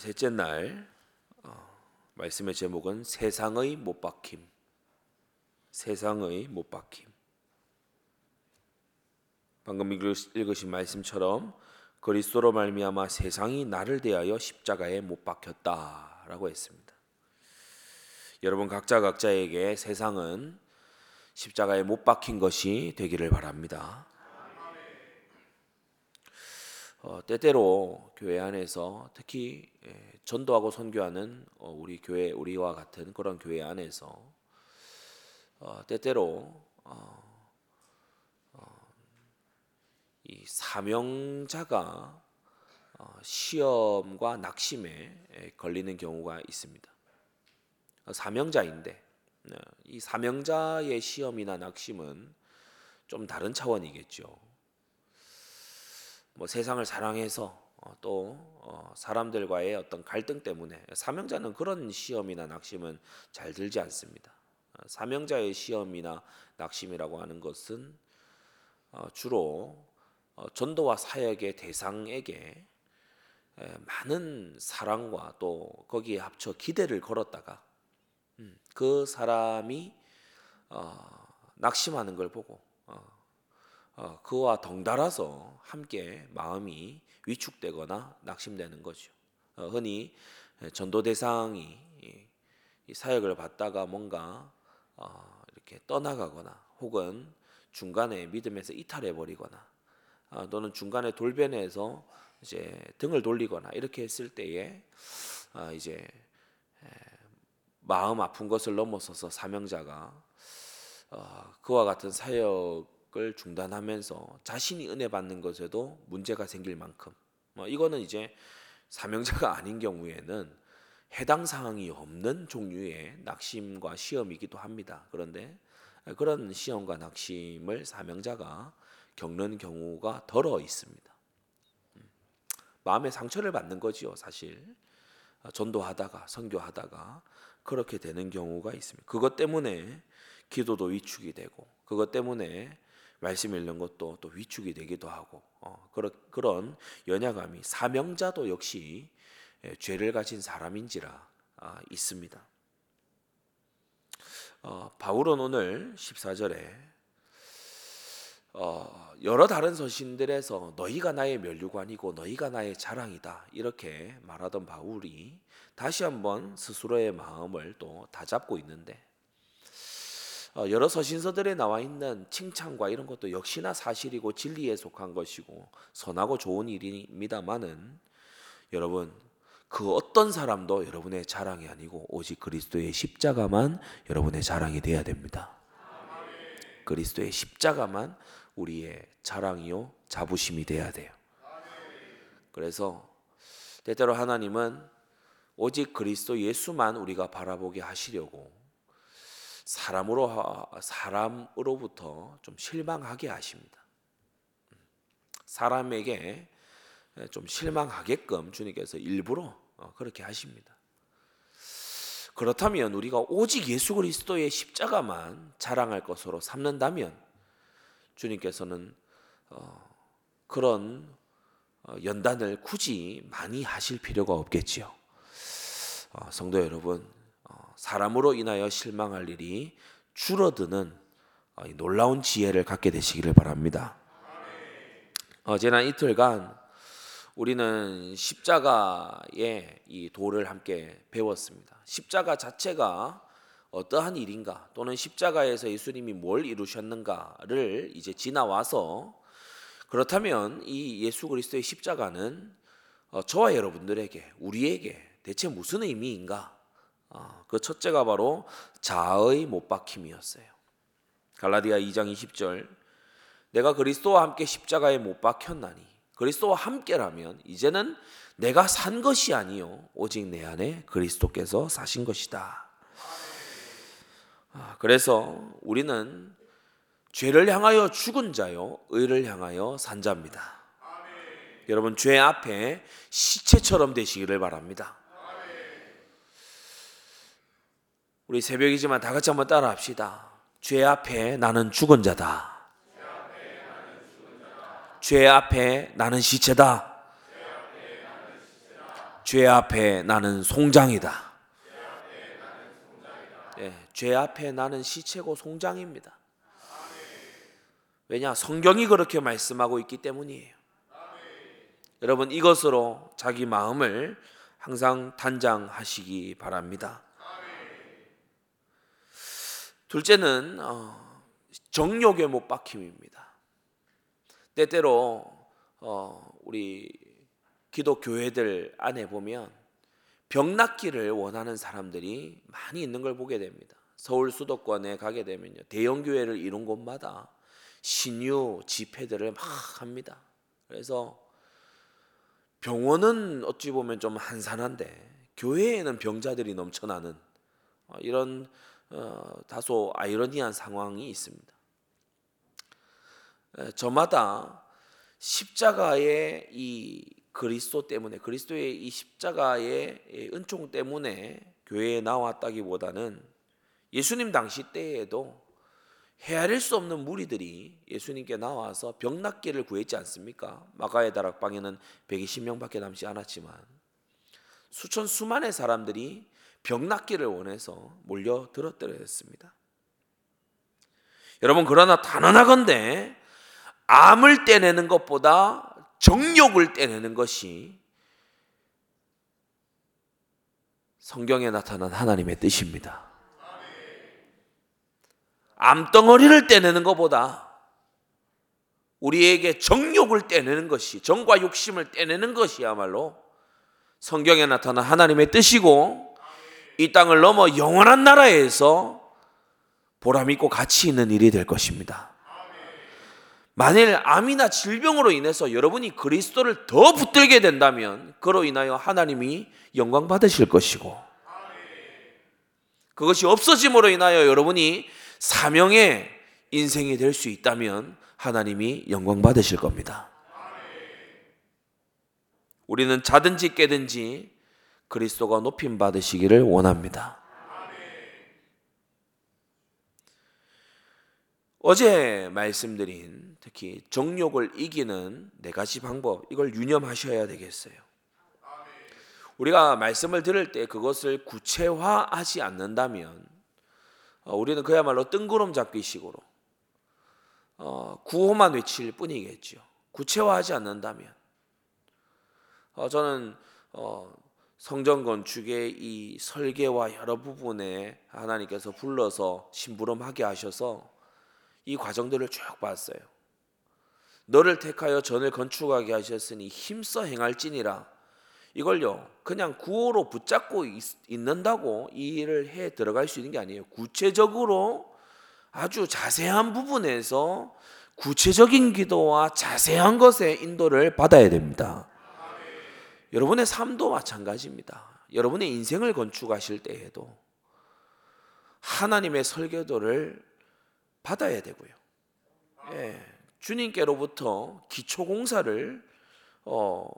셋째 날 어, 말씀의 제목은 세상의 못 박힘. 세상의 못 박힘. 방금 읽으신 말씀처럼 그리스도로 말미암아 세상이 나를 대하여 십자가에 못 박혔다라고 했습니다. 여러분 각자 각자에게 세상은 십자가에 못 박힌 것이 되기를 바랍니다. 어, 때때로 교회 안에서 특히 예, 전도하고 선교하는 어, 우리 교회 우리와 같은 그런 교회 안에서 어, 때때로 어, 어, 이 사명자가 어, 시험과 낙심에 예, 걸리는 경우가 있습니다. 사명자인데 네, 이 사명자의 시험이나 낙심은 좀 다른 차원이겠죠. 뭐 세상을 사랑해서 어, 또 어, 사람들과의 어떤 갈등 때문에 사명자는 그런 시험이나 낙심은 잘 들지 않습니다. 어, 사명자의 시험이나 낙심이라고 하는 것은 주로 전도와 사역의 대상에게 많은 사랑과 또 거기에 합쳐 기대를 걸었다가 음, 그 사람이 낙심하는 걸 보고 어, 그와 덩달아서 함께 마음이 위축되거나 낙심되는 거죠. 어, 흔히 전도 대상이 사역을 받다가 뭔가 어, 이렇게 떠나가거나 혹은 중간에 믿음에서 이탈해 버리거나 또는 중간에 돌변해서 이제 등을 돌리거나 이렇게 했을 때에 이제 마음 아픈 것을 넘어서서 사명자가 그와 같은 사역 을 중단하면서 자신이 은혜 받는 것에도 문제가 생길 만큼 뭐 이거는 이제 사명자가 아닌 경우에는 해당 사항이 없는 종류의 낙심과 시험이기도 합니다. 그런데 그런 시험과 낙심을 사명자가 겪는 경우가 덜어 있습니다. 음. 마음의 상처를 받는 거지요, 사실. 전도하다가 선교하다가 그렇게 되는 경우가 있습니다. 그것 때문에 기도도 위축이 되고 그것 때문에 말씀 읽는 것도 또 위축이 되기도 하고 어, 그런 그런 연약함이 사명자도 역시 예, 죄를 가진 사람인지라 아, 있습니다. 어, 바울은 오늘 14절에 어, 여러 다른 서신들에서 너희가 나의 멸류관이고 너희가 나의 자랑이다 이렇게 말하던 바울이 다시 한번 스스로의 마음을 또 다잡고 있는데 어, 여러 서신서들에 나와 있는 칭찬과 이런 것도 역시나 사실이고 진리에 속한 것이고 선하고 좋은 일입니다만은 여러분 그 어떤 사람도 여러분의 자랑이 아니고 오직 그리스도의 십자가만 여러분의 자랑이 되어야 됩니다. 그리스도의 십자가만 우리의 자랑이요 자부심이 돼야 돼요. 그래서 때때로 하나님은 오직 그리스도 예수만 우리가 바라보게 하시려고 사람으로 사람으로부터 좀 실망하게 하십니다. 사람에게 좀 실망하게끔 주님께서 일부러 어, 그렇게 하십니다. 그렇다면 우리가 오직 예수 그리스도의 십자가만 자랑할 것으로 삼는다면 주님께서는 어, 그런 어, 연단을 굳이 많이 하실 필요가 없겠지요. 성도 여러분, 사람으로 인하여 실망할 일이 줄어드는 어, 놀라운 지혜를 갖게 되시기를 바랍니다. 어, 지난 이틀간 우리는 십자가의 이 도를 함께 배웠습니다. 십자가 자체가 어떠한 일인가 또는 십자가에서 예수님이 뭘 이루셨는가를 이제 지나와서 그렇다면 이 예수 그리스도의 십자가는 어, 저와 여러분들에게 우리에게 대체 무슨 의미인가 어, 그 첫째가 바로 자의 못 박힘이었어요. 갈라디아 2장 20절 내가 그리스도와 함께 십자가에 못 박혔나니 그리스도와 함께라면 이제는 내가 산 것이 아니요 오직 내 안에 그리스도께서 사신 것이다. 아, 그래서 우리는 죄를 향하여 죽은 자요 의를 향하여 산 자입니다. 여러분 죄 앞에 시체처럼 되시기를 바랍니다. 우리 새벽이지만 다 같이 한번 따라 합시다. 죄 앞에 나는 죽은 자다. 죄 앞에 나는 시체다. 죄 앞에 나는 송장이다. 예, 죄 앞에 나는 시체고 송장입니다. 왜냐 성경이 그렇게 말씀하고 있기 때문이에요. 여러분 이것으로 자기 마음을 항상 단장하시기 바랍니다. 둘째는 어, 정욕의 못 박힘입니다. 때때로 어, 우리 기독 교회들 안에 보면 병 낫기를 원하는 사람들이 많이 있는 걸 보게 됩니다. 서울 수도권에 가게 되면요 대형 교회를 이룬 곳마다 신유 집회들을 막 합니다. 그래서 병원은 어찌 보면 좀 한산한데 교회에는 병자들이 넘쳐나는 어, 이런 어, 다소 아이러니한 상황이 있습니다. 저마다 십자가의 이 그리스도 때문에 그리스도의 이 십자가의 은총 때문에 교회에 나왔다기보다는 예수님 당시 때에도 헤아릴 수 없는 무리들이 예수님께 나와서 병 낫기를 구했지 않습니까? 마가의 다락방에는 120명밖에 남지 않았지만 수천 수만의 사람들이 병 낫기를 원해서 몰려들었더랬습니다. 여러분 그러나 단언하건대 암을 떼내는 것보다 정욕을 떼내는 것이 성경에 나타난 하나님의 뜻입니다. 암덩어리를 떼내는 것보다 우리에게 정욕을 떼내는 것이 정과 욕심을 떼내는 것이야말로 성경에 나타난 하나님의 뜻이고 이 땅을 넘어 영원한 나라에서 보람 있고 가치 있는 일이 될 것입니다. 만일 암이나 질병으로 인해서 여러분이 그리스도를 더 붙들게 된다면 그로 인하여 하나님이 영광 받으실 것이고 그것이 없어짐으로 인하여 여러분이 사명의 인생이 될 수 있다면 하나님이 영광 받으실 겁니다. 우리는 자든지 깨든지 그리스도가 높임 받으시기를 원합니다. 어제 말씀드린 특히 정욕을 이기는 네 가지 방법 이걸 유념하셔야 되겠어요. 우리가 말씀을 들을 때 그것을 구체화하지 않는다면 어, 우리는 그야말로 뜬구름 잡기식으로 어, 구호만 외칠 뿐이겠죠. 구체화하지 않는다면 어, 저는 어, 성전 건축의 이 설계와 여러 부분에 하나님께서 불러서 심부름하게 하셔서 이 과정들을 쭉 봤어요. 너를 택하여 전을 건축하게 하셨으니 힘써 행할지니라. 이걸요 그냥 구호로 붙잡고 있, 는다고 이 일을 해 들어갈 수 있는 게 아니에요. 구체적으로 아주 자세한 부분에서 구체적인 기도와 자세한 것의 인도를 받아야 됩니다. 여러분의 삶도 마찬가지입니다. 여러분의 인생을 건축하실 때에도 하나님의 설계도를 받아야 되고요. 예, 주님께로부터 기초 공사를 어,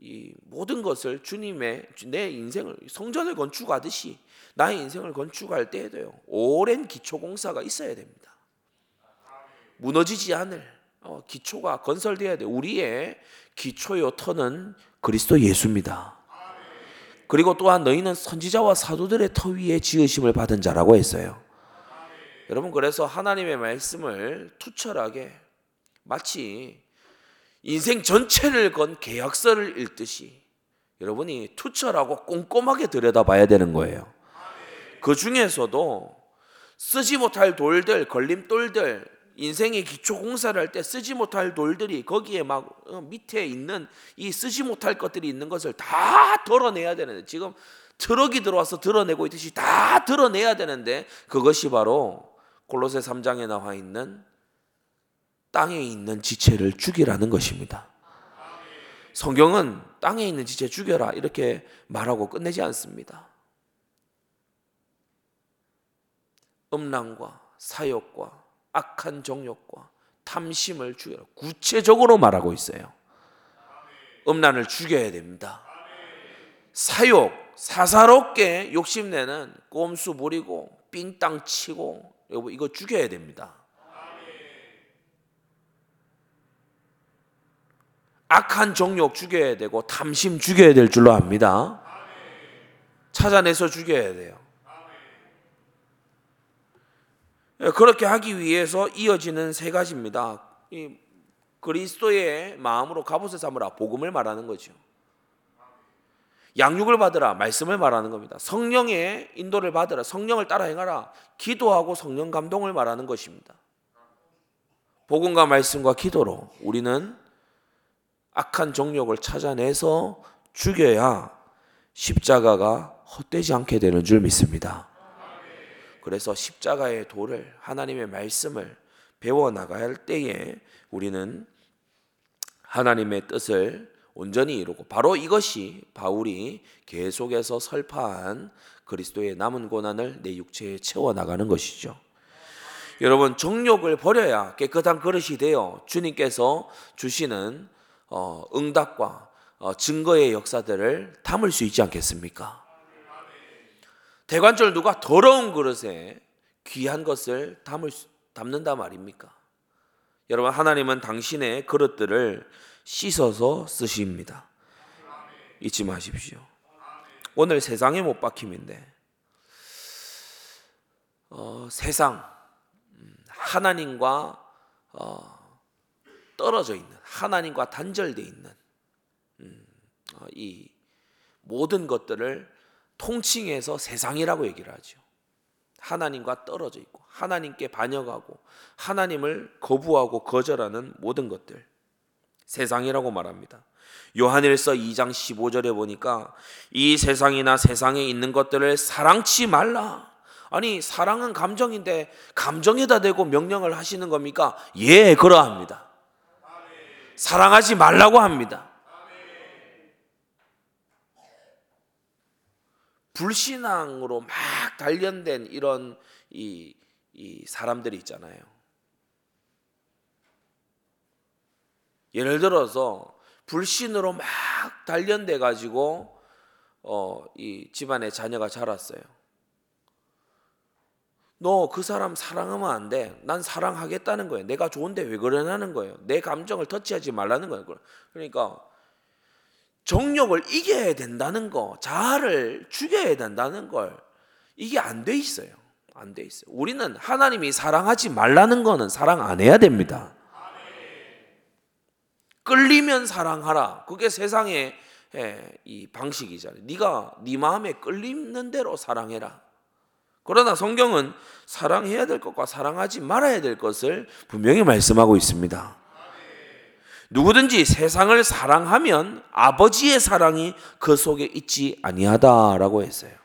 이 모든 것을 주님의 내 인생을 성전을 건축하듯이 나의 인생을 건축할 때에도요 오랜 기초 공사가 있어야 됩니다. 무너지지 않을 어, 기초가 건설돼야 돼. 우리의 기초요 터는 그리스도 예수입니다. 그리고 또한 너희는 선지자와 사도들의 터 위에 지으심을 받은 자라고 했어요. 여러분 그래서 하나님의 말씀을 투철하게 마치 인생 전체를 건 계약서를 읽듯이 여러분이 투철하고 꼼꼼하게 들여다봐야 되는 거예요. 그 중에서도 쓰지 못할 돌들, 걸림돌들, 인생의 기초 공사를 할 때 쓰지 못할 돌들이 거기에 막 어, 밑에 있는 이 쓰지 못할 것들이 있는 것을 다 들어내야 되는데 지금 트럭이 들어와서 들어내고 있듯이 다 들어내야 되는데 그것이 바로 골로새 3장에 나와 있는 땅에 있는 지체를 죽이라는 것입니다. 성경은 땅에 있는 지체 죽여라 이렇게 말하고 끝내지 않습니다. 음란과 사욕과 악한 정욕과 탐심을 죽여라. 구체적으로 말하고 있어요. 음란을 죽여야 됩니다. 사욕, 사사롭게 욕심내는 꼼수 부리고 삥땅 치고 여보 이거 죽여야 됩니다. 악한 정욕 죽여야 되고 탐심 죽여야 될 줄로 압니다. 찾아내서 죽여야 돼요. 예, 그렇게 하기 위해서 이어지는 세 가지입니다. 이 그리스도의 마음으로 갑옷을 삼으라 복음을 말하는 거죠. 양육을 받으라 말씀을 말하는 겁니다. 성령의 인도를 받으라 성령을 따라 행하라 기도하고 성령 감동을 말하는 것입니다. 복음과 말씀과 기도로 우리는 악한 정욕을 찾아내서 죽여야 십자가가 헛되지 않게 되는 줄 믿습니다. 그래서 십자가의 도를 하나님의 말씀을 배워 할 때에 우리는 하나님의 뜻을 온전히 이루고 바로 이것이 바울이 계속해서 설파한 그리스도의 남은 고난을 내 육체에 채워 나가는 것이죠. 여러분 정욕을 버려야 깨끗한 그릇이 되어 주님께서 주시는 어, 응답과 어, 증거의 역사들을 담을 수 있지 않겠습니까? 대관절 누가 더러운 그릇에 귀한 것을 담을 수, 담는다 말입니까? 여러분 하나님은 당신의 그릇들을 씻어서 쓰십니다. 잊지 마십시오. 오늘 세상에 못 박힘인데 어, 세상 음, 하나님과 어, 떨어져 있는 하나님과 단절돼 있는 음, 어, 이 모든 것들을 통칭해서 세상이라고 얘기를 하죠. 하나님과 떨어져 있고 하나님께 반역하고 하나님을 거부하고 거절하는 모든 것들 세상이라고 말합니다. 요한일서 2장 15절에 보니까 이 세상이나 세상에 있는 것들을 사랑치 말라. 아니 사랑은 감정인데 감정에다 대고 명령을 하시는 겁니까? 예, 그러합니다. 사랑하지 말라고 합니다. 불신앙으로 막 단련된 이런 이, 이 사람들이 있잖아요. 예를 들어서 불신으로 막 단련돼 가지고 어, 이 집안에 자녀가 자랐어요. 너 그 사람 사랑하면 안 돼. 난 사랑하겠다는 거예요. 내가 좋은데 왜 그러냐는 거예요. 내 감정을 터치하지 말라는 거예요. 그러니까 정욕을 이겨야 된다는 거, 자아를 죽여야 된다는 걸 이게 안 돼 있어요. 안 돼 있어요. 우리는 하나님이 사랑하지 말라는 거는 사랑 안 해야 됩니다. 끌리면 사랑하라. 그게 세상의 예, 이 방식이잖아요. 네가 네 마음에 끌리는 대로 사랑해라. 그러나 성경은 사랑해야 될 것과 사랑하지 말아야 될 것을 분명히 말씀하고 있습니다. 누구든지 세상을 사랑하면 아버지의 사랑이 그 속에 있지 아니하다라고 했어요.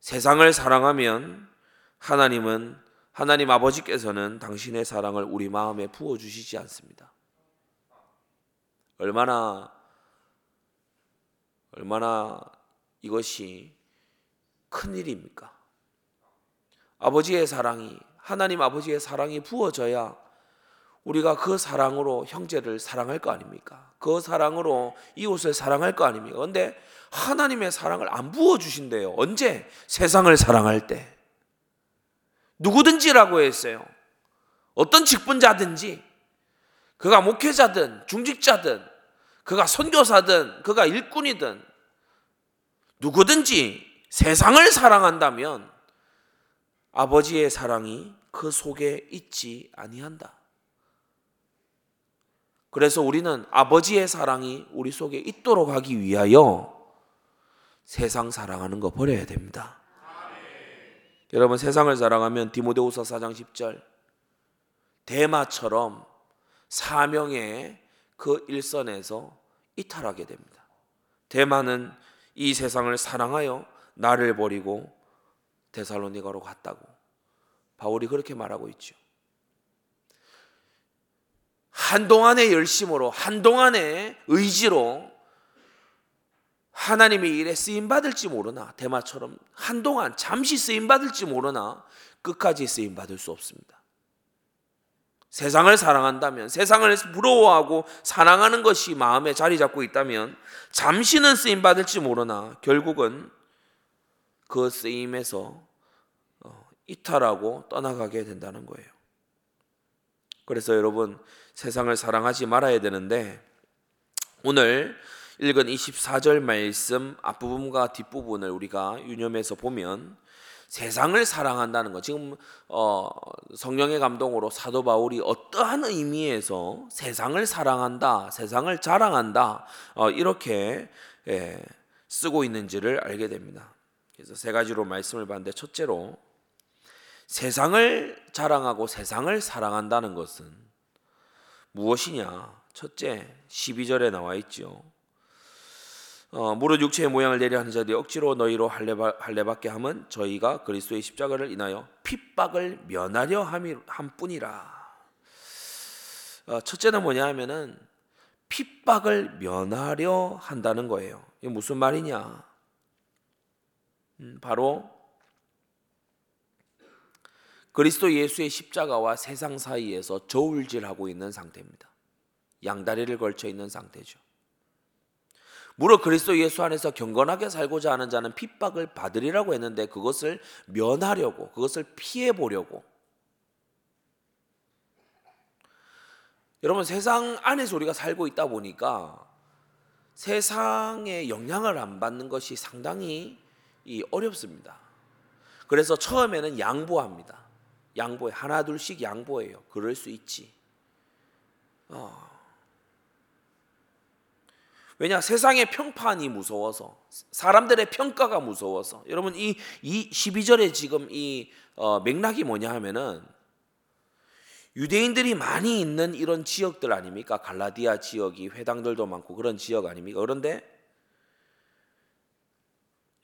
세상을 사랑하면 하나님은 하나님 아버지께서는 당신의 사랑을 우리 마음에 부어 주시지 않습니다. 얼마나 얼마나 이것이 큰 일입니까? 아버지의 사랑이 하나님 아버지의 사랑이 부어져야 우리가 그 사랑으로 형제를 사랑할 거 아닙니까? 그 사랑으로 이웃을 사랑할 거 아닙니까? 근데 하나님의 사랑을 안 부어 주신대요. 언제? 세상을 사랑할 때. 누구든지라고 했어요. 어떤 직분자든지 그가 목회자든 중직자든 그가 선교사든 그가 일꾼이든 누구든지 세상을 사랑한다면 아버지의 사랑이 그 속에 있지 아니한다. 그래서 우리는 아버지의 사랑이 우리 속에 있도록 하기 위하여 세상 사랑하는 거 버려야 됩니다. 여러분 세상을 사랑하면 디모데후서 4장 10절 대마처럼 사명의 그 일선에서 이탈하게 됩니다. 대마는 이 세상을 사랑하여 나를 버리고 데살로니가로 갔다고 바울이 그렇게 말하고 있죠. 한동안의 열심으로 한동안의 의지로 하나님의 일에 쓰임 받을지 모르나 대마처럼 한동안 잠시 쓰임 받을지 모르나 끝까지 쓰임 받을 수 없습니다. 세상을 사랑한다면 세상을 부러워하고 사랑하는 것이 마음에 자리 잡고 있다면 잠시는 쓰임 받을지 모르나 결국은 그 쓰임에서 어, 이탈하고 떠나가게 된다는 거예요. 그래서 여러분 세상을 사랑하지 말아야 되는데 오늘 읽은 24절 말씀 앞부분과 뒷부분을 우리가 유념해서 보면 세상을 사랑한다는 것 지금 어, 성령의 감동으로 사도 바울이 어떠한 의미에서 세상을 사랑한다, 세상을 자랑한다 어, 이렇게 예, 쓰고 있는지를 알게 됩니다. 그래서 세 가지로 말씀을 봤는데 첫째로 세상을 자랑하고 세상을 사랑한다는 것은 무엇이냐? 첫째 12절에 나와 있죠. 어, 무릇 육체의 모양을 내려 하는 자들이 억지로 너희로 할례, 할례 받게 하면 저희가 그리스도의 십자가를 인하여 핍박을 면하려 함뿐이라. 어, 첫째는 뭐냐 하면은 핍박을 면하려 한다는 거예요. 이게 무슨 말이냐? 음, 바로 그리스도 예수의 십자가와 세상 사이에서 저울질하고 있는 상태입니다. 양다리를 걸쳐 있는 상태죠. 무릇 그리스도 예수 안에서 경건하게 살고자 하는 자는 핍박을 받으리라고 했는데 그것을 면하려고 그것을 피해 보려고 여러분 세상 안에서 우리가 살고 있다 보니까 세상의 영향을 안 받는 것이 상당히 어렵습니다. 그래서 처음에는 양보합니다. 양보해 하나 둘씩 양보해요. 그럴 수 있지. 어. 왜냐 세상의 평판이 무서워서 사람들의 평가가 무서워서 여러분 이, 이 12절에 지금 이 어, 맥락이 뭐냐 하면은 유대인들이 많이 있는 이런 지역들 아닙니까? 갈라디아 지역이 회당들도 많고 그런 지역 아닙니까? 그런데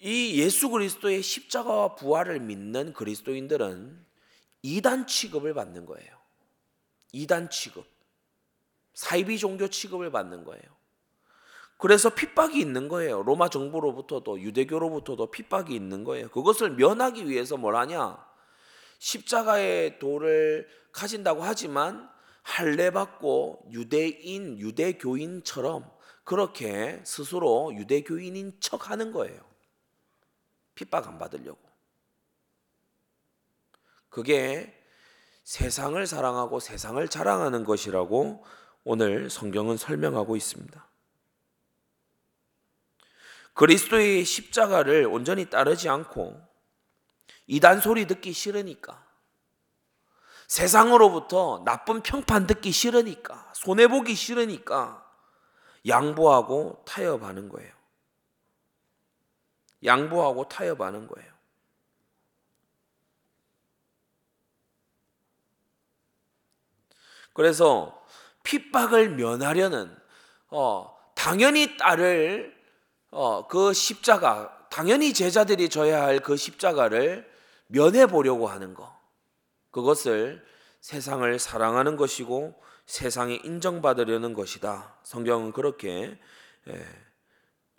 이 예수 그리스도의 십자가와 부활을 믿는 그리스도인들은 이단 취급을 받는 거예요. 이단 취급. 사이비 종교 취급을 받는 거예요. 그래서 핍박이 있는 거예요. 로마 정부로부터도 유대교로부터도 핍박이 있는 거예요. 그것을 면하기 위해서 뭘 하냐? 십자가의 도를 가진다고 하지만 할례 받고 유대인, 유대교인처럼 그렇게 스스로 유대교인인 척 하는 거예요. 핍박 안 받으려고. 그게 세상을 사랑하고 세상을 자랑하는 것이라고 오늘 성경은 설명하고 있습니다. 그리스도의 십자가를 온전히 따르지 않고 이단 소리 듣기 싫으니까 세상으로부터 나쁜 평판 듣기 싫으니까 손해 보기 싫으니까 양보하고 타협하는 거예요. 양보하고 타협하는 거예요. 그래서 핍박을 면하려는 어, 당연히 딸을 어, 그 십자가 당연히 제자들이 져야 할 그 십자가를 면해 보려고 하는 것 그것을 세상을 사랑하는 것이고 세상에 인정받으려는 것이다. 성경은 그렇게 예,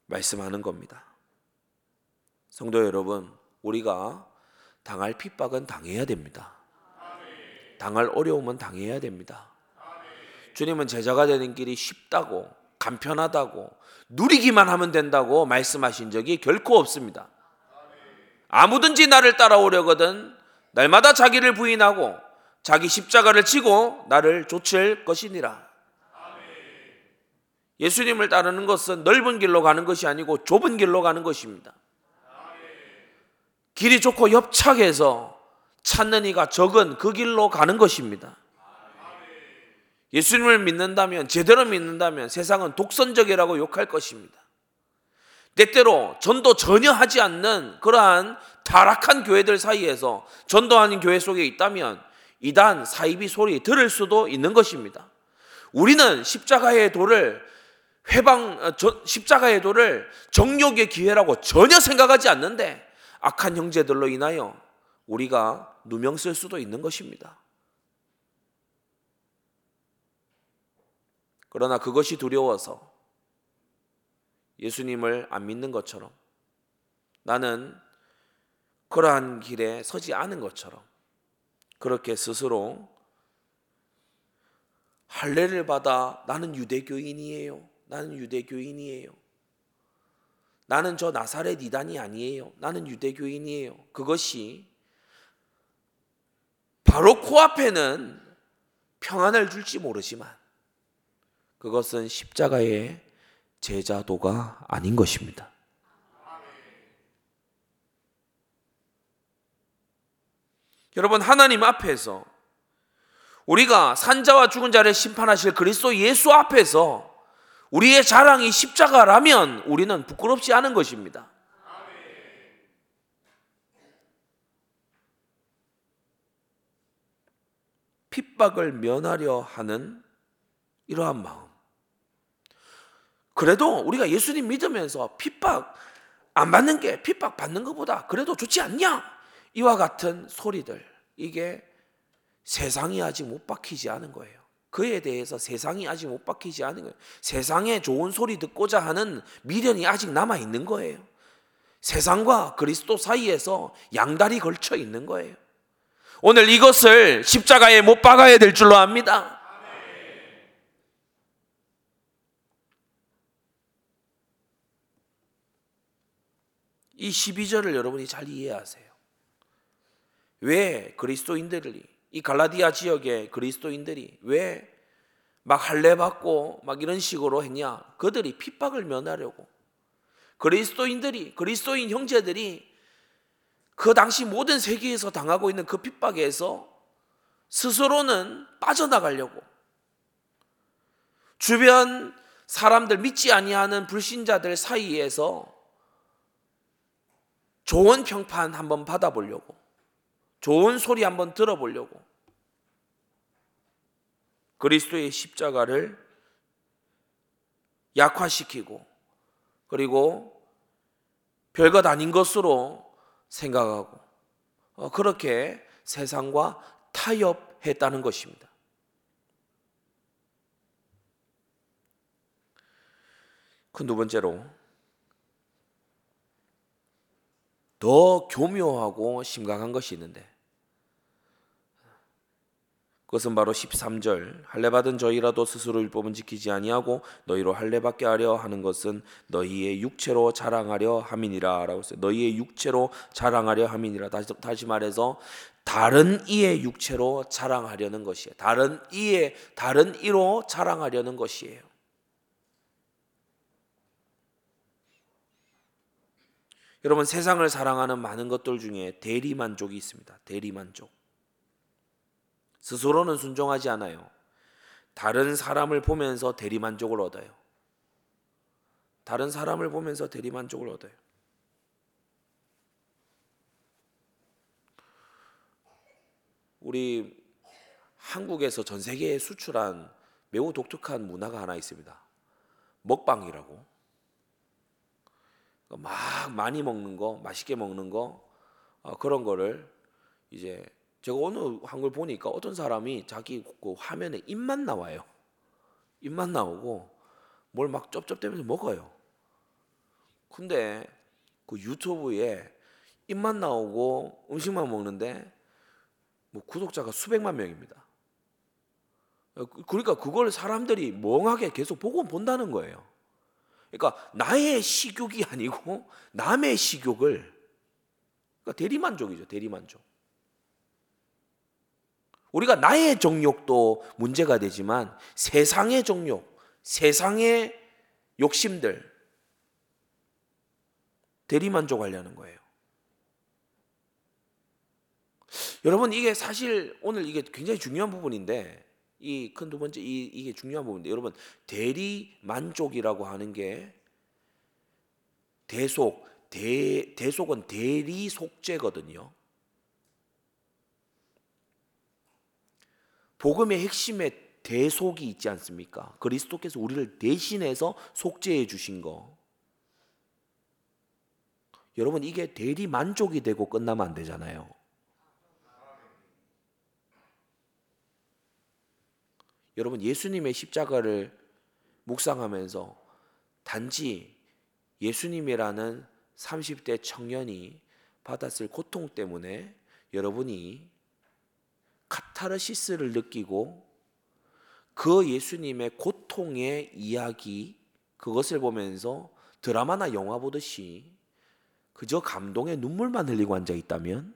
말씀하는 겁니다. 성도 여러분, 우리가 당할 핍박은 당해야 됩니다. 당할 어려움은 당해야 됩니다. 주님은 제자가 되는 길이 쉽다고 간편하다고 누리기만 하면 된다고 말씀하신 적이 결코 없습니다. 아무든지 나를 따라오려거든 날마다 자기를 부인하고 자기 십자가를 지고 나를 좇을 것이니라. 예수님을 따르는 것은 넓은 길로 가는 것이 아니고 좁은 길로 가는 것입니다. 길이 좋고 협착해서 찾는 이가 적은 그 길로 가는 것입니다. 예수님을 믿는다면 제대로 믿는다면 세상은 독선적이라고 욕할 것입니다. 때때로 전도 전혀 하지 않는 그러한 타락한 교회들 사이에서 전도하는 교회 속에 있다면 이단 사이비 소리 들을 수도 있는 것입니다. 우리는 십자가의 도를 회방 어, 십자가의 도를 정욕의 기회라고 전혀 생각하지 않는데 악한 형제들로 인하여 우리가 누명 쓸 수도 있는 것입니다. 그러나 그것이 두려워서 예수님을 안 믿는 것처럼 나는 그러한 길에 서지 않은 것처럼 그렇게 스스로 할례를 받아 나는 유대교인이에요. 나는 유대교인이에요. 나는 저 나사렛 이단이 아니에요. 나는 유대교인이에요. 그것이 바로 코앞에는 평안을 줄지 모르지만 그것은 십자가의 제자도가 아닌 것입니다. 여러분 하나님 앞에서 우리가 산자와 죽은 자를 심판하실 그리스도 예수 앞에서 우리의 자랑이 십자가라면 우리는 부끄럽지 않은 것입니다. 핍박을 면하려 하는 이러한 마음. 그래도 우리가 예수님 믿으면서 핍박 안 받는 게 핍박 받는 것보다 그래도 좋지 않냐? 이와 같은 소리들. 이게 세상이 아직 못 박히지 않은 거예요. 그에 대해서 세상이 아직 못 박히지 않은 거예요. 세상에 좋은 소리 듣고자 하는 미련이 아직 남아 있는 거예요. 세상과 그리스도 사이에서 양다리 걸쳐 있는 거예요. 오늘 이것을 십자가에 못 박아야 될 줄로 압니다. 이 12절을 여러분이 잘 이해하세요. 왜 그리스도인들이 이 갈라디아 지역의 그리스도인들이 왜 막 할례 받고 막 이런 식으로 했냐? 그들이 핍박을 면하려고 그리스도인들이 그리스도인 형제들이 그 당시 모든 세계에서 당하고 있는 그 핍박에서 스스로는 빠져나가려고. 주변 사람들 믿지 아니하는 불신자들 사이에서 좋은 평판 한번 받아보려고 좋은 소리 한번 들어보려고 그리스도의 십자가를 약화시키고 그리고 별것 아닌 것으로 생각하고 어, 그렇게 세상과 타협했다는 것입니다. 그 두 번째로 더 교묘하고 심각한 것이 있는데 그것은 바로 13절 할례 받은 저희라도 스스로 율법은 지키지 아니하고 너희로 할례 받게 하려 하는 것은 너희의 육체로 자랑하려 함이니라라고 했어요. 너희의 육체로 자랑하려 함이니라. 다시 다시 말해서 다른 이의 육체로 자랑하려는 것이에요. 다른 이의 다른 이로 자랑하려는 것이에요. 여러분 세상을 사랑하는 많은 것들 중에 대리 만족이 있습니다. 대리 만족. 스스로는 순종하지 않아요. 다른 사람을 보면서 대리 만족을 얻어요. 다른 사람을 보면서 대리 만족을 얻어요. 우리 한국에서 전 세계에 수출한 매우 독특한 문화가 하나 있습니다. 먹방이라고. 막 많이 먹는 거, 맛있게 먹는 거 어, 그런 거를 이제 제가 어느 한걸 보니까 어떤 사람이 자기 그 화면에 입만 나와요. 입만 나오고 뭘 막 쩝쩝대면서 먹어요. 근데 그 유튜브에 입만 나오고 음식만 먹는데 뭐 구독자가 수백만 명입니다. 그러니까 그걸 사람들이 멍하게 계속 보고 본다는 거예요. 그러니까 나의 식욕이 아니고 남의 식욕을 그러니까 대리만족이죠. 대리만족. 우리가 나의 정욕도 문제가 되지만 세상의 정욕, 세상의 욕심들 대리만족하려는 거예요. 여러분 이게 사실 오늘 이게 굉장히 중요한 부분인데 이 큰 두 번째 이, 이게 중요한 부분인데 여러분 대리 만족이라고 하는 게 대속 대 대속은 대리 속죄거든요. 복음의 핵심에 대속이 있지 않습니까? 그리스도께서 우리를 대신해서 속죄해 주신 거. 여러분 이게 대리 만족이 되고 끝나면 안 되잖아요. 여러분 예수님의 십자가를 묵상하면서 단지 예수님이라는 30대 청년이 받았을 고통 때문에 여러분이 카타르시스를 느끼고 그 예수님의 고통의 이야기 그것을 보면서 드라마나 영화 보듯이 그저 감동의 눈물만 흘리고 앉아 있다면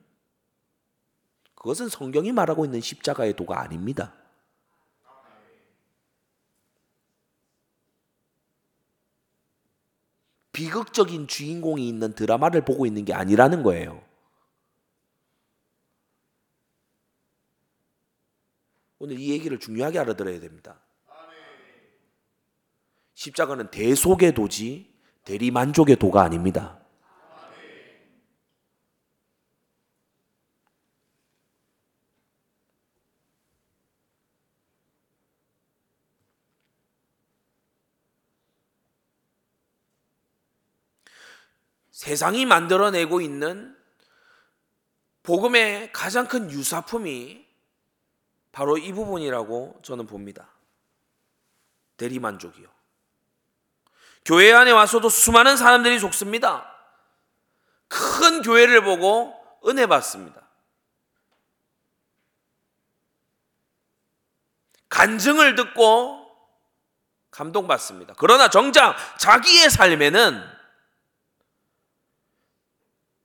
그것은 성경이 말하고 있는 십자가의 도가 아닙니다. 비극적인 주인공이 있는 드라마를 보고 있는 게 아니라는 거예요. 오늘 이 얘기를 중요하게 알아들어야 됩니다. 십자가는 대속의 도지 대리만족의 도가 아닙니다. 세상이 만들어내고 있는 복음의 가장 큰 유사품이 바로 이 부분이라고 저는 봅니다. 대리만족이요. 교회 안에 와서도 수많은 사람들이 속습니다. 큰 교회를 보고 은혜 받습니다. 간증을 듣고 감동받습니다. 그러나 정작 자기의 삶에는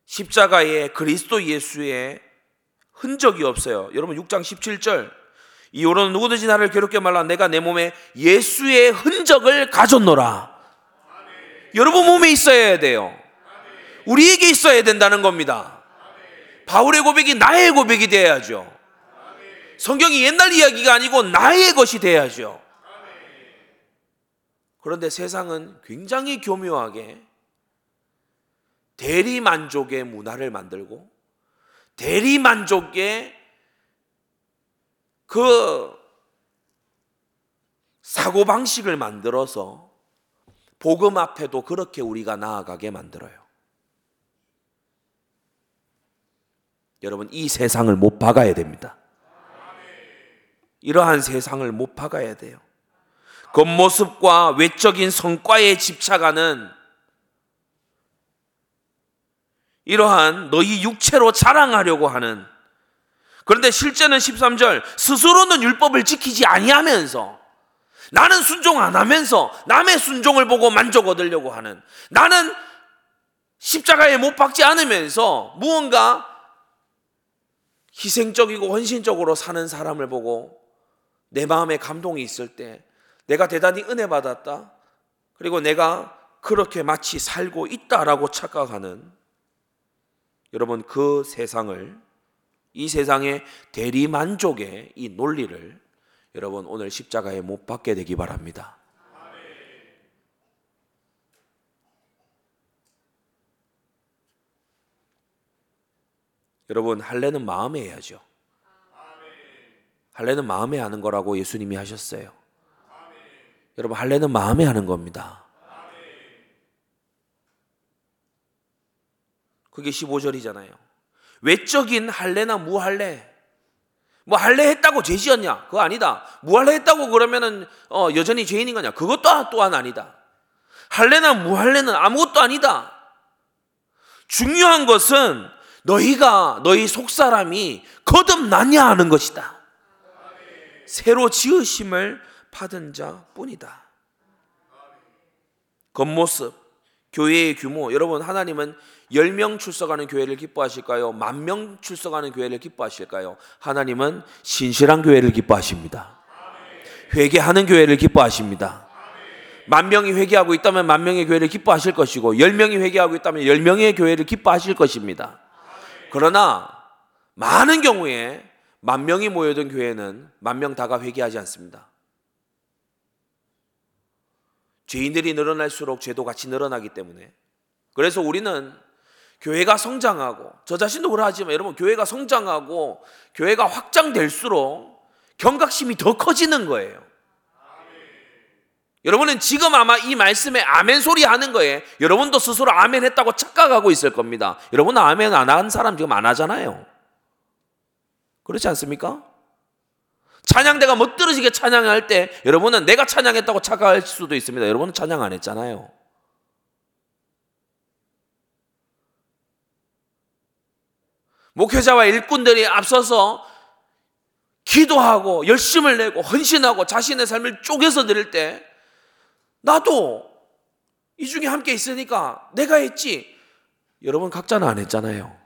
십자가의 그리스도 예수의 흔적이 없어요. 여러분 6장 17절 이후로는 누구든지 나를 괴롭게 말라 내가 내 몸에 예수의 흔적을 가졌노라. 여러분 몸에 있어야 돼요. 우리에게 있어야 된다는 겁니다. 바울의 고백이 나의 고백이 돼야죠. 성경이 옛날 이야기가 아니고 나의 것이 돼야죠. 그런데 세상은 굉장히 교묘하게 대리만족의 문화를 만들고 대리만족의 그 사고방식을 만들어서 복음 앞에도 그렇게 우리가 나아가게 만들어요. 여러분, 이 세상을 못 박아야 됩니다. 이러한 세상을 못 박아야 돼요. 겉모습과 외적인 성과에 집착하는 이러한 너희 육체로 자랑하려고 하는. 그런데 실제는 13절 스스로는 율법을 지키지 아니하면서 나는 순종 안 하면서 남의 순종을 보고 만족 얻으려고 하는. 나는 십자가에 못 박지 않으면서 무언가 희생적이고 헌신적으로 사는 사람을 보고 내 마음에 감동이 있을 때 내가 대단히 은혜 받았다. 그리고 내가 그렇게 마치 살고 있다라고 착각하는 여러분 그 세상을 이 세상의 대리만족의 이 논리를 여러분 오늘 십자가에 못 박게 되기 바랍니다. 여러분 할례는 마음에 해야죠. 할례는 마음에 하는 거라고 예수님이 하셨어요. 여러분 할례는 마음에 하는 겁니다. 그게 15절이잖아요. 외적인 할례나 무할례. 뭐 할례 했다고 죄 지었냐? 그거 아니다. 무할례 했다고 그러면은 어, 여전히 죄인인 거냐? 그것도 또한 아니다. 할례나 무할례는 아무것도 아니다. 중요한 것은 너희가 너희 속사람이 거듭났냐 하는 것이다. 새로 지으심을 받은 자뿐이다. 겉모습, 교회의 규모, 여러분 하나님은 10명 출석하는 교회를 기뻐하실까요? 만 명 출석하는 교회를 기뻐하실까요? 하나님은 신실한 교회를 기뻐하십니다. 회개하는 교회를 기뻐하십니다. 만 명이 회개하고 있다면 만 명의 교회를 기뻐하실 것이고 열 명이 회개하고 있다면 열 명의 교회를 기뻐하실 것입니다. 그러나 많은 경우에 만 명이 모여든 교회는 만 명 다가 회개하지 않습니다. 죄인들이 늘어날수록 죄도 같이 늘어나기 때문에 그래서 우리는 교회가 성장하고 저 자신도 그러하지만 여러분 교회가 성장하고 교회가 확장될수록 경각심이 더 커지는 거예요. 여러분은 지금 아마 이 말씀에 아멘 소리 하는 거에 여러분도 스스로 아멘 했다고 착각하고 있을 겁니다. 여러분 아멘 안 한 사람 지금 안 하잖아요. 그렇지 않습니까? 찬양대가 멋들어지게 찬양할 때 여러분은 내가 찬양했다고 착각할 수도 있습니다. 여러분은 찬양 안 했잖아요. 목회자와 일꾼들이 앞서서 기도하고 열심을 내고 헌신하고 자신의 삶을 쪼개서 드릴 때 나도 이 중에 함께 있으니까 내가 했지. 여러분 각자는 안 했잖아요.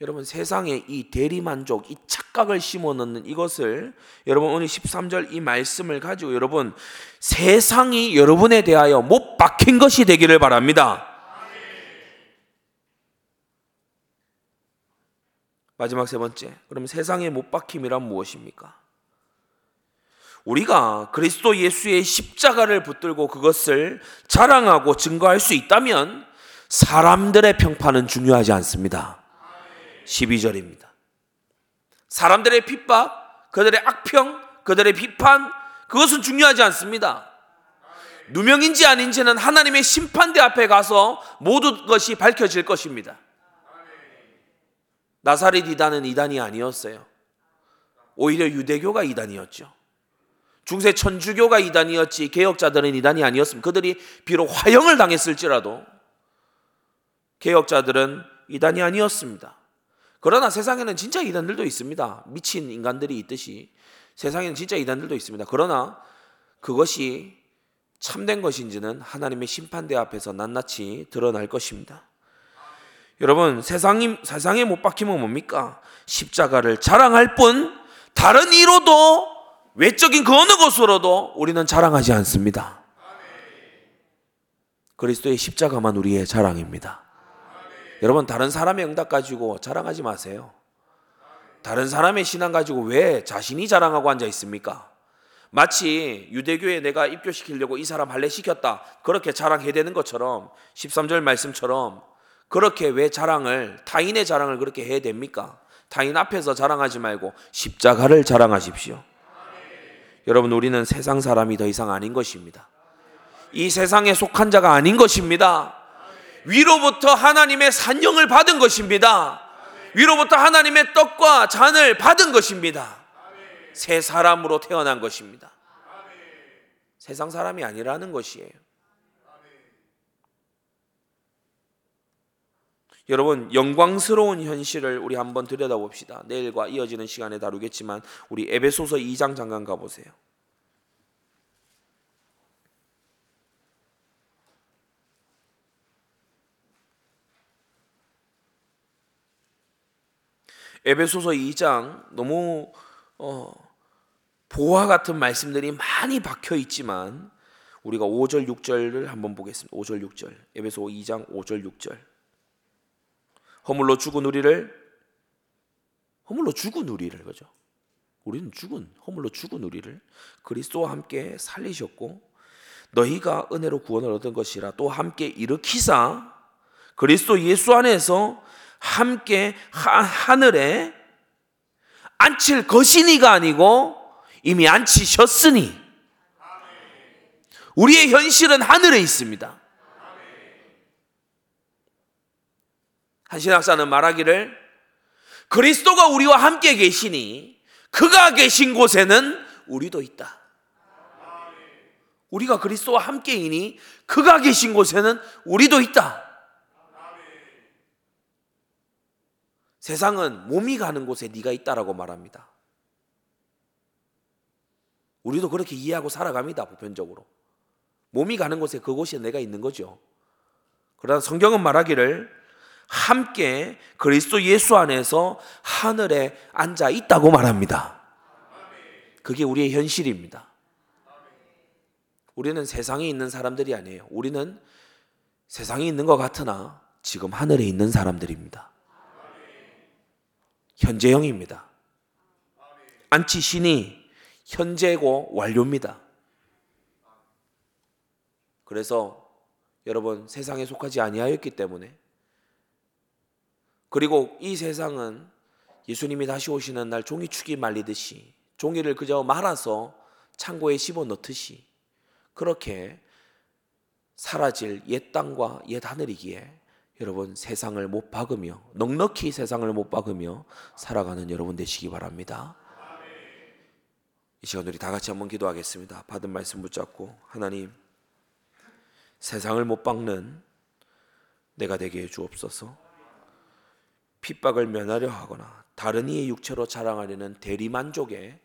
여러분 세상에 이 대리만족, 이 착각을 심어넣는 이것을 여러분 오늘 13절 이 말씀을 가지고 여러분 세상이 여러분에 대하여 못 박힌 것이 되기를 바랍니다. 마지막 세 번째. 그럼 세상의 못 박힘이란 무엇입니까? 우리가 그리스도 예수의 십자가를 붙들고 그것을 자랑하고 증거할 수 있다면 사람들의 평판은 중요하지 않습니다. 12절입니다. 사람들의 핍박, 그들의 악평, 그들의 비판, 그것은 중요하지 않습니다. 누명인지 아닌지는 하나님의 심판대 앞에 가서 모든 것이 밝혀질 것입니다. 나사렛 이단은 이단이 아니었어요. 오히려 유대교가 이단이었죠. 중세 천주교가 이단이었지 개혁자들은 이단이 아니었습니다. 그들이 비록 화형을 당했을지라도 개혁자들은 이단이 아니었습니다. 그러나 세상에는 진짜 이단들도 있습니다. 미친 인간들이 있듯이 세상에는 진짜 이단들도 있습니다. 그러나 그것이 참된 것인지는 하나님의 심판대 앞에서 낱낱이 드러날 것입니다. 여러분 세상이 세상에 못 박히면 뭡니까? 십자가를 자랑할 뿐 다른 이로도 외적인 그 어느 것으로도 우리는 자랑하지 않습니다. 그리스도의 십자가만 우리의 자랑입니다. 여러분 다른 사람의 응답 가지고 자랑하지 마세요. 다른 사람의 신앙 가지고 왜 자신이 자랑하고 앉아 있습니까? 마치 유대교에 내가 입교시키려고 이 사람 할례 시켰다. 그렇게 자랑해야 되는 것처럼 13절 말씀처럼 그렇게 왜 자랑을 타인의 자랑을 그렇게 해야 됩니까? 타인 앞에서 자랑하지 말고 십자가를 자랑하십시오. 여러분 우리는 세상 사람이 더 이상 아닌 것입니다. 이 세상에 속한 자가 아닌 것입니다. 위로부터 하나님의 산령을 받은 것입니다. 위로부터 하나님의 떡과 잔을 받은 것입니다. 새 사람으로 태어난 것입니다. 세상 사람이 아니라는 것이에요. 여러분 영광스러운 현실을 우리 한번 들여다봅시다. 내일과 이어지는 시간에 다루겠지만 우리 에베소서 2장 잠깐 가보세요. 에베소서 2장 너무 어, 보화 같은 말씀들이 많이 박혀 있지만 우리가 5절 6절을 한번 보겠습니다. 5절 6절. 에베소 2장 5절 6절. 허물로 죽은 우리를 허물로 죽은 우리를 그죠? 우리는 죽은 허물로 죽은 우리를 그리스도와 함께 살리셨고 너희가 은혜로 구원을 얻은 것이라 또 함께 일으키사 그리스도 예수 안에서 함께 하늘에 앉힐 것이니가 아니고 이미 앉히셨으니 우리의 현실은 하늘에 있습니다. 한신학사는 말하기를 그리스도가 우리와 함께 계시니 그가 계신 곳에는 우리도 있다. 우리가 그리스도와 함께이니 그가 계신 곳에는 우리도 있다. 세상은 몸이 가는 곳에 네가 있다라고 말합니다. 우리도 그렇게 이해하고 살아갑니다. 보편적으로. 몸이 가는 곳에 그곳에 내가 있는 거죠. 그러나 성경은 말하기를 함께 그리스도 예수 안에서 하늘에 앉아 있다고 말합니다. 그게 우리의 현실입니다. 우리는 세상에 있는 사람들이 아니에요. 우리는 세상에 있는 것 같으나 지금 하늘에 있는 사람들입니다. 현재형입니다. 안치신이 현재고 완료입니다. 그래서 여러분 세상에 속하지 아니하였기 때문에 그리고 이 세상은 예수님이 다시 오시는 날 종이축이 말리듯이 종이를 그저 말아서 창고에 집어 넣듯이 그렇게 사라질 옛 땅과 옛 하늘이기에 여러분 세상을 못 박으며 넉넉히 세상을 못 박으며 살아가는 여러분 되시기 바랍니다. 이 시간 우리 다 같이 한번 기도하겠습니다. 받은 말씀 붙잡고 하나님 세상을 못 박는 내가 되게 해 주옵소서. 핍박을 면하려 하거나 다른 이의 육체로 자랑하려는 대리 만족의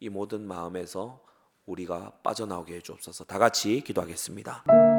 이 모든 마음에서 우리가 빠져나오게 해 주옵소서. 다 같이 기도하겠습니다.